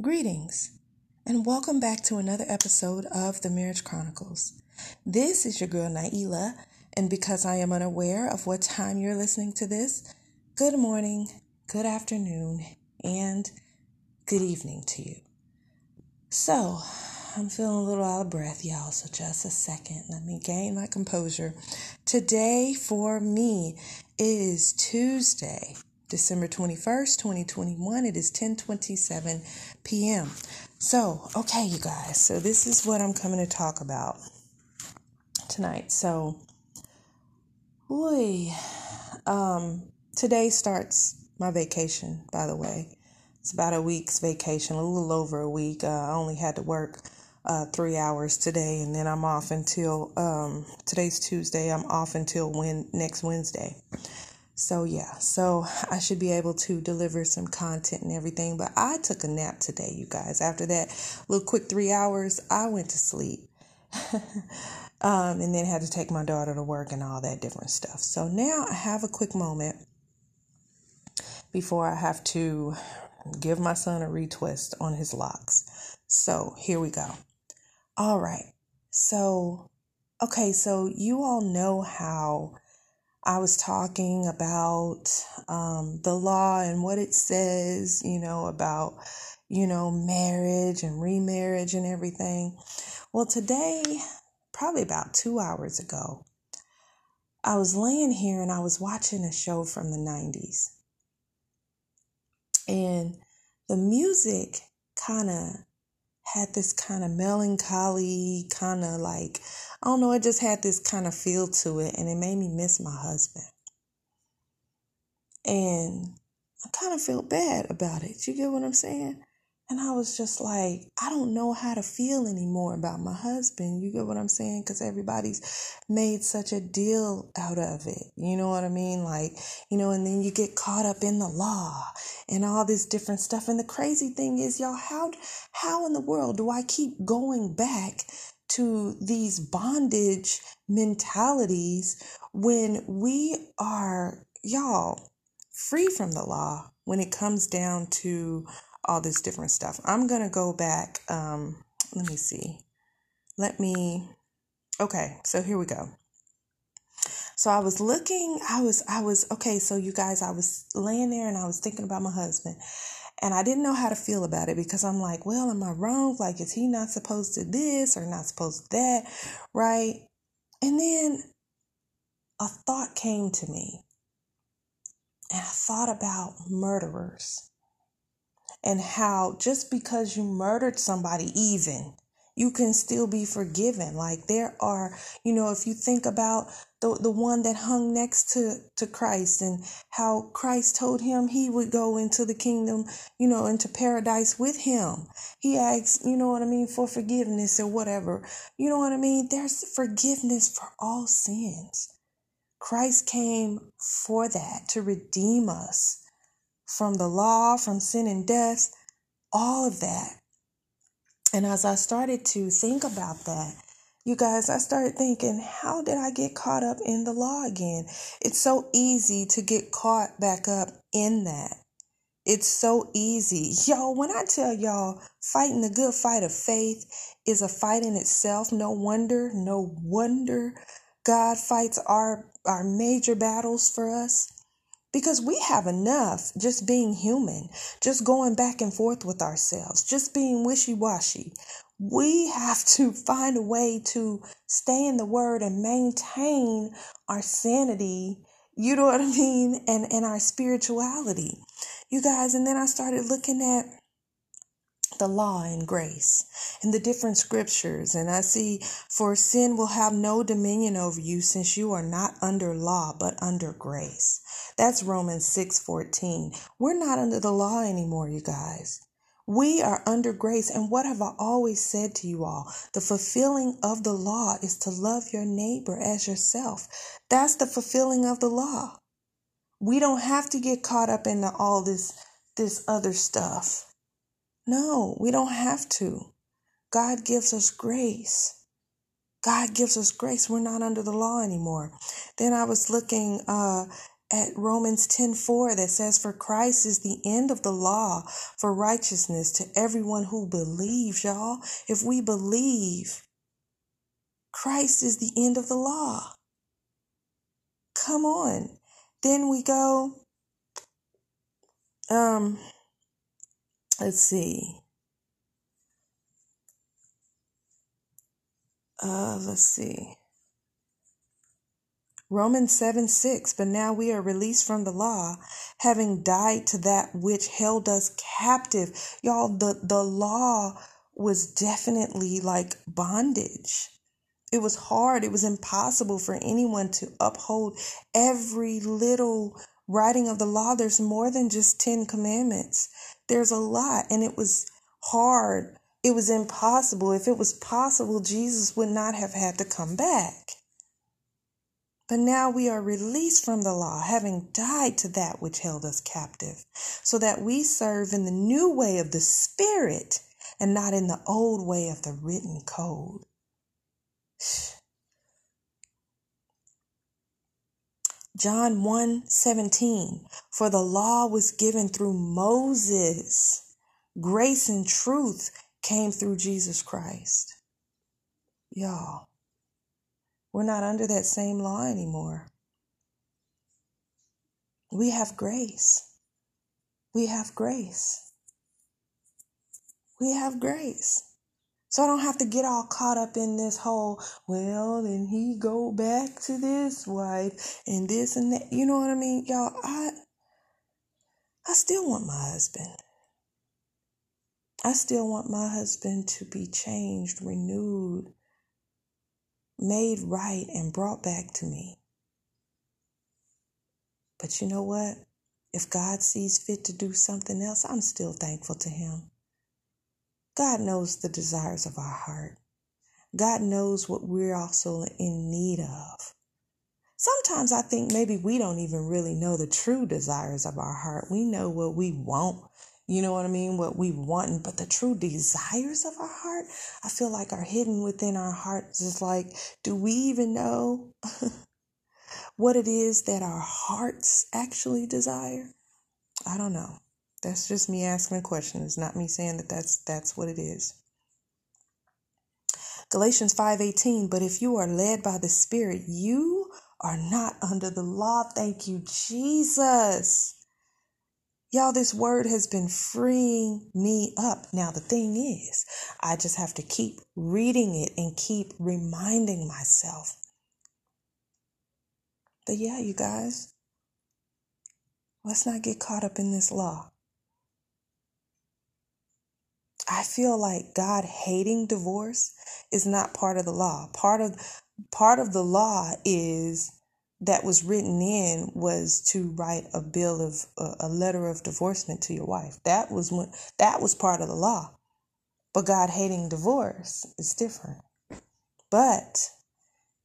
Greetings, and welcome back to another episode of the Marriage Chronicles. This is your girl Nailah, and because I am unaware of what time you're listening to this, good morning, good afternoon, and good evening to you. So, I'm feeling a little out of breath, y'all, so just a second. Let me gain my composure. Today, for me, is Tuesday, December 21st, 2021. It is 10:27 p.m. So, okay, you guys. So this is what I'm coming to talk about tonight. So, boy, um today starts my vacation, by the way. It's about a week's vacation, a little over a week. Uh, I only had to work uh, three hours today, and then I'm off until um, today's Tuesday. I'm off until when next Wednesday. So, yeah, so I should be able to deliver some content and everything. But I took a nap today, you guys. After that little quick three hours, I went to sleep. um, and then had to take my daughter to work and all that different stuff. So now I have a quick moment before I have to give my son a retwist on his locks. So here we go. All right. So, okay, so you all know how I was talking about um, the law and what it says, you know, about, you know, marriage and remarriage and everything. Well, today, probably about two hours ago, I was laying here and I was watching a show from the 90s. And the music kind of had this kind of melancholy, kind of like I don't know, it just had this kind of feel to it and it made me miss my husband. And I kind of felt bad about it. You get what I'm saying? And I was just like, I don't know how to feel anymore about my husband. You get what I'm saying? Because everybody's made such a deal out of it. You know what I mean? Like, you know, and then you get caught up in the law and all this different stuff. And the crazy thing is, y'all, how how in the world do I keep going back to these bondage mentalities when we are, y'all, free from the law when it comes down to all this different stuff. I'm going to go back. Um, let me see. Let me. Okay, so here we go. So I was looking, I was, I was, okay, so you guys, I was laying there and I was thinking about my husband. And I didn't know how to feel about it because I'm like, well, am I wrong? Like, is he not supposed to this or not supposed to that? Right. And then a thought came to me. And I thought about murderers and how just because you murdered somebody, even, you can still be forgiven. Like there are, you know, if you think about the, the one that hung next to, to Christ and how Christ told him he would go into the kingdom, you know, into paradise with him. He asked, you know what I mean, for forgiveness or whatever. You know what I mean? There's forgiveness for all sins. Christ came for that to redeem us from the law, from sin and death, all of that. And as I started to think about that, you guys, I started thinking, how did I get caught up in the law again? It's so easy to get caught back up in that. It's so easy. Y'all, when I tell y'all fighting the good fight of faith is a fight in itself, no wonder, no wonder God fights our our major battles for us because we have enough just being human, just going back and forth with ourselves, just being wishy washy. We have to find a way to stay in the word and maintain our sanity, you know what I mean, and, and our spirituality. You guys, and then I started looking at the law and grace and the different scriptures. And i see for sin will have no dominion over you since you are not under law but under grace. That's romans 6 14 we're not under the law anymore you guys. We are under grace. And what have i always said to you all? The fulfilling of the law is to love your neighbor as yourself. That's the fulfilling of the law. We don't have to get caught up in all this this other stuff no, we don't have to. God gives us grace. God gives us grace. We're not under the law anymore. Then I was looking uh, at Romans 10:4 that says for Christ is the end of the law for righteousness to everyone who believes, y'all. If we believe Christ is the end of the law. Come on. Then we go um let's see. Uh let's see. Romans 7 6, but now we are released from the law, having died to that which held us captive. Y'all, the, the law was definitely like bondage. It was hard. It was impossible for anyone to uphold every little writing of the law. There's more than just 10 commandments, there's a lot, and it was hard. It was impossible. If it was possible, Jesus would not have had to come back. But now we are released from the law, having died to that which held us captive, so that we serve in the new way of the Spirit and not in the old way of the written code. John 1 17, for the law was given through Moses, grace and truth came through Jesus Christ. Y'all. We're not under that same law anymore. We have grace. We have grace. We have grace. So I don't have to get all caught up in this whole, well, then he go back to this wife and this and that. You know what I mean? Y'all, I I still want my husband. I still want my husband to be changed, renewed, made right and brought back to me. But you know what? If God sees fit to do something else, I'm still thankful to Him. God knows the desires of our heart. God knows what we're also in need of. Sometimes I think maybe we don't even really know the true desires of our heart. We know what we want you know what I mean? What we want, but the true desires of our heart, I feel like are hidden within our hearts. It's like, do we even know what it is that our hearts actually desire? I don't know. That's just me asking a question. It's not me saying that that's that's what it is. Galatians 5:18 But if you are led by the Spirit, you are not under the law. Thank you, Jesus. Y'all, this word has been freeing me up. Now, the thing is, I just have to keep reading it and keep reminding myself. But yeah, you guys, let's not get caught up in this law. I feel like God hating divorce is not part of the law. Part of part of the law is that was written in was to write a bill of a letter of divorcement to your wife. That was when that was part of the law. But God hating divorce is different. But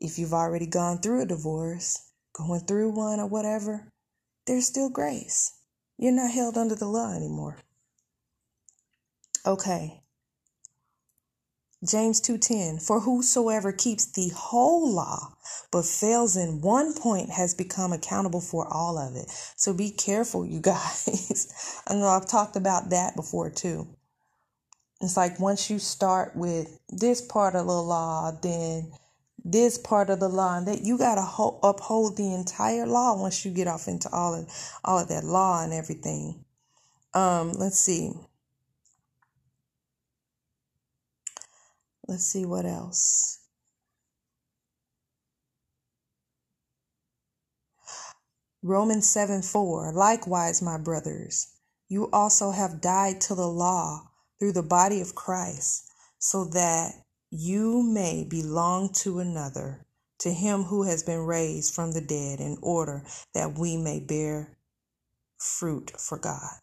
if you've already gone through a divorce, going through one or whatever, there's still grace. You're not held under the law anymore. Okay. James 2:10 For whosoever keeps the whole law but fails in one point has become accountable for all of it. So be careful you guys. I know I've talked about that before too. It's like once you start with this part of the law, then this part of the law, and that you got to uphold the entire law once you get off into all of all of that law and everything. Um, let's see. Let's see what else. Romans 7 4. Likewise, my brothers, you also have died to the law through the body of Christ, so that you may belong to another, to him who has been raised from the dead, in order that we may bear fruit for God.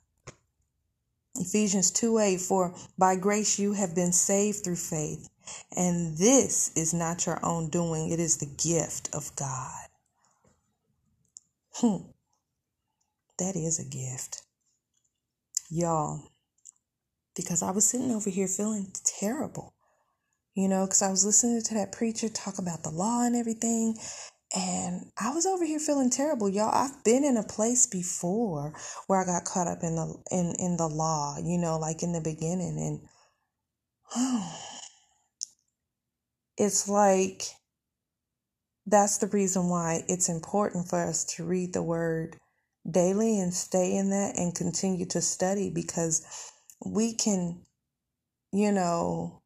Ephesians 2 8, for by grace you have been saved through faith, and this is not your own doing, it is the gift of God. Hmm. That is a gift. Y'all, because I was sitting over here feeling terrible, you know, because I was listening to that preacher talk about the law and everything. And I was over here feeling terrible, y'all. I've been in a place before where I got caught up in the in in the law, you know, like in the beginning and it's like that's the reason why it's important for us to read the word daily and stay in that and continue to study because we can, you know,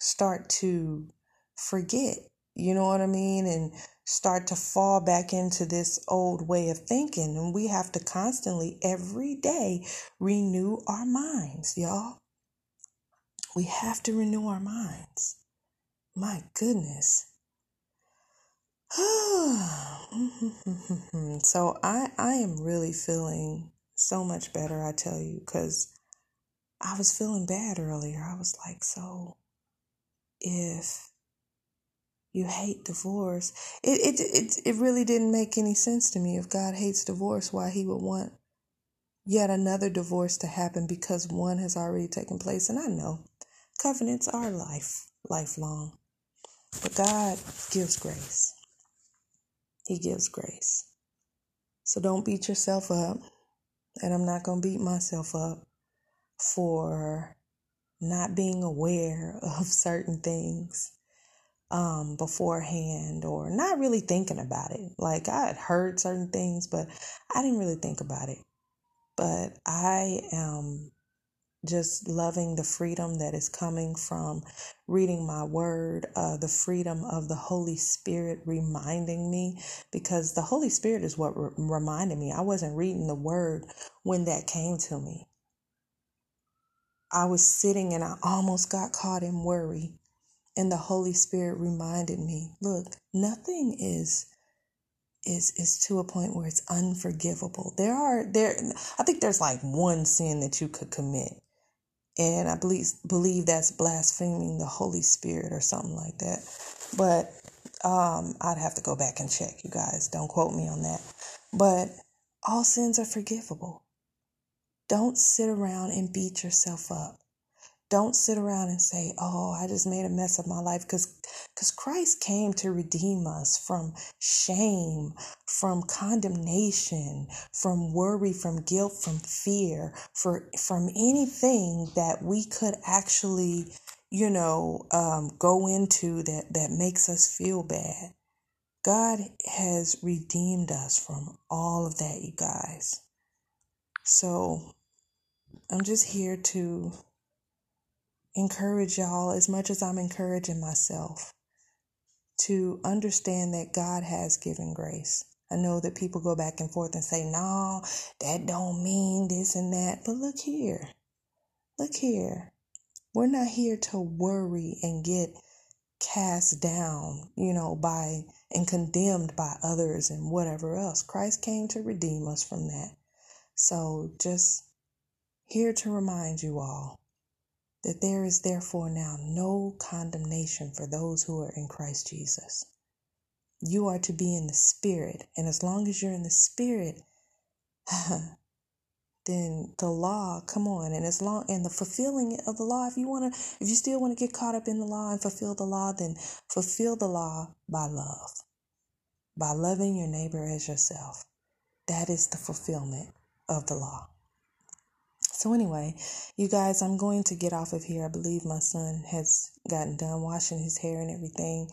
start to forget, you know what I mean? And start to fall back into this old way of thinking. And we have to constantly, every day, renew our minds, y'all. We have to renew our minds. My goodness. so I I am really feeling so much better, I tell you, cuz I was feeling bad earlier. I was like, so if you hate divorce, it it it, it really didn't make any sense to me. If God hates divorce, why he would want yet another divorce to happen because one has already taken place. And I know covenants are life, lifelong. But God gives grace. He gives grace. So don't beat yourself up. And I'm not going to beat myself up for not being aware of certain things um, beforehand or not really thinking about it. Like I had heard certain things, but I didn't really think about it. But I am just loving the freedom that is coming from reading my word, uh, the freedom of the Holy Spirit reminding me, because the Holy Spirit is what re- reminded me. I wasn't reading the word when that came to me. I was sitting and I almost got caught in worry. And the Holy Spirit reminded me, look, nothing is is is to a point where it's unforgivable. There are there I think there's like one sin that you could commit and I believe believe that's blaspheming the Holy Spirit or something like that. But um, I'd have to go back and check, you guys. Don't quote me on that. But all sins are forgivable. Don't sit around and beat yourself up. Don't sit around and say, "Oh, I just made a mess of my life," because because Christ came to redeem us from shame, from condemnation, from worry, from guilt, from fear, for from anything that we could actually, you know, um, go into that that makes us feel bad. God has redeemed us from all of that, you guys. So I'm just here to encourage y'all as much as I'm encouraging myself to understand that God has given grace. I know that people go back and forth and say, "No, that don't mean this and that." But look here. Look here. We're not here to worry and get cast down, you know, by and condemned by others and whatever else. Christ came to redeem us from that. So just here to remind you all that there is therefore now no condemnation for those who are in Christ Jesus. You are to be in the Spirit, and as long as you're in the Spirit, then the law, come on, and as long and the fulfilling of the law, if you want to, if you still want to get caught up in the law and fulfill the law, then fulfill the law by love, by loving your neighbor as yourself. That is the fulfillment of the law. So, anyway, you guys, I'm going to get off of here. I believe my son has gotten done washing his hair and everything.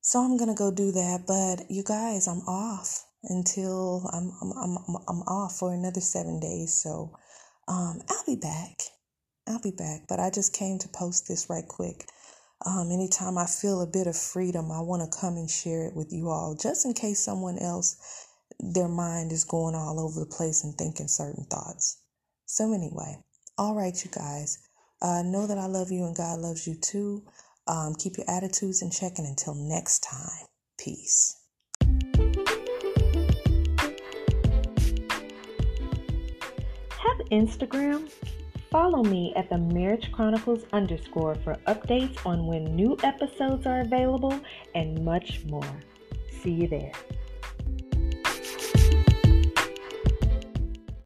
So, I'm going to go do that. But, you guys, I'm off until I'm, I'm, I'm, I'm off for another seven days. So, um, I'll be back. I'll be back. But I just came to post this right quick. Um, anytime I feel a bit of freedom, I want to come and share it with you all, just in case someone else, their mind is going all over the place and thinking certain thoughts. So, anyway, all right, you guys, uh, know that I love you and God loves you too. Um, keep your attitudes in check, and until next time, peace. Have Instagram? Follow me at the Marriage Chronicles underscore for updates on when new episodes are available and much more. See you there.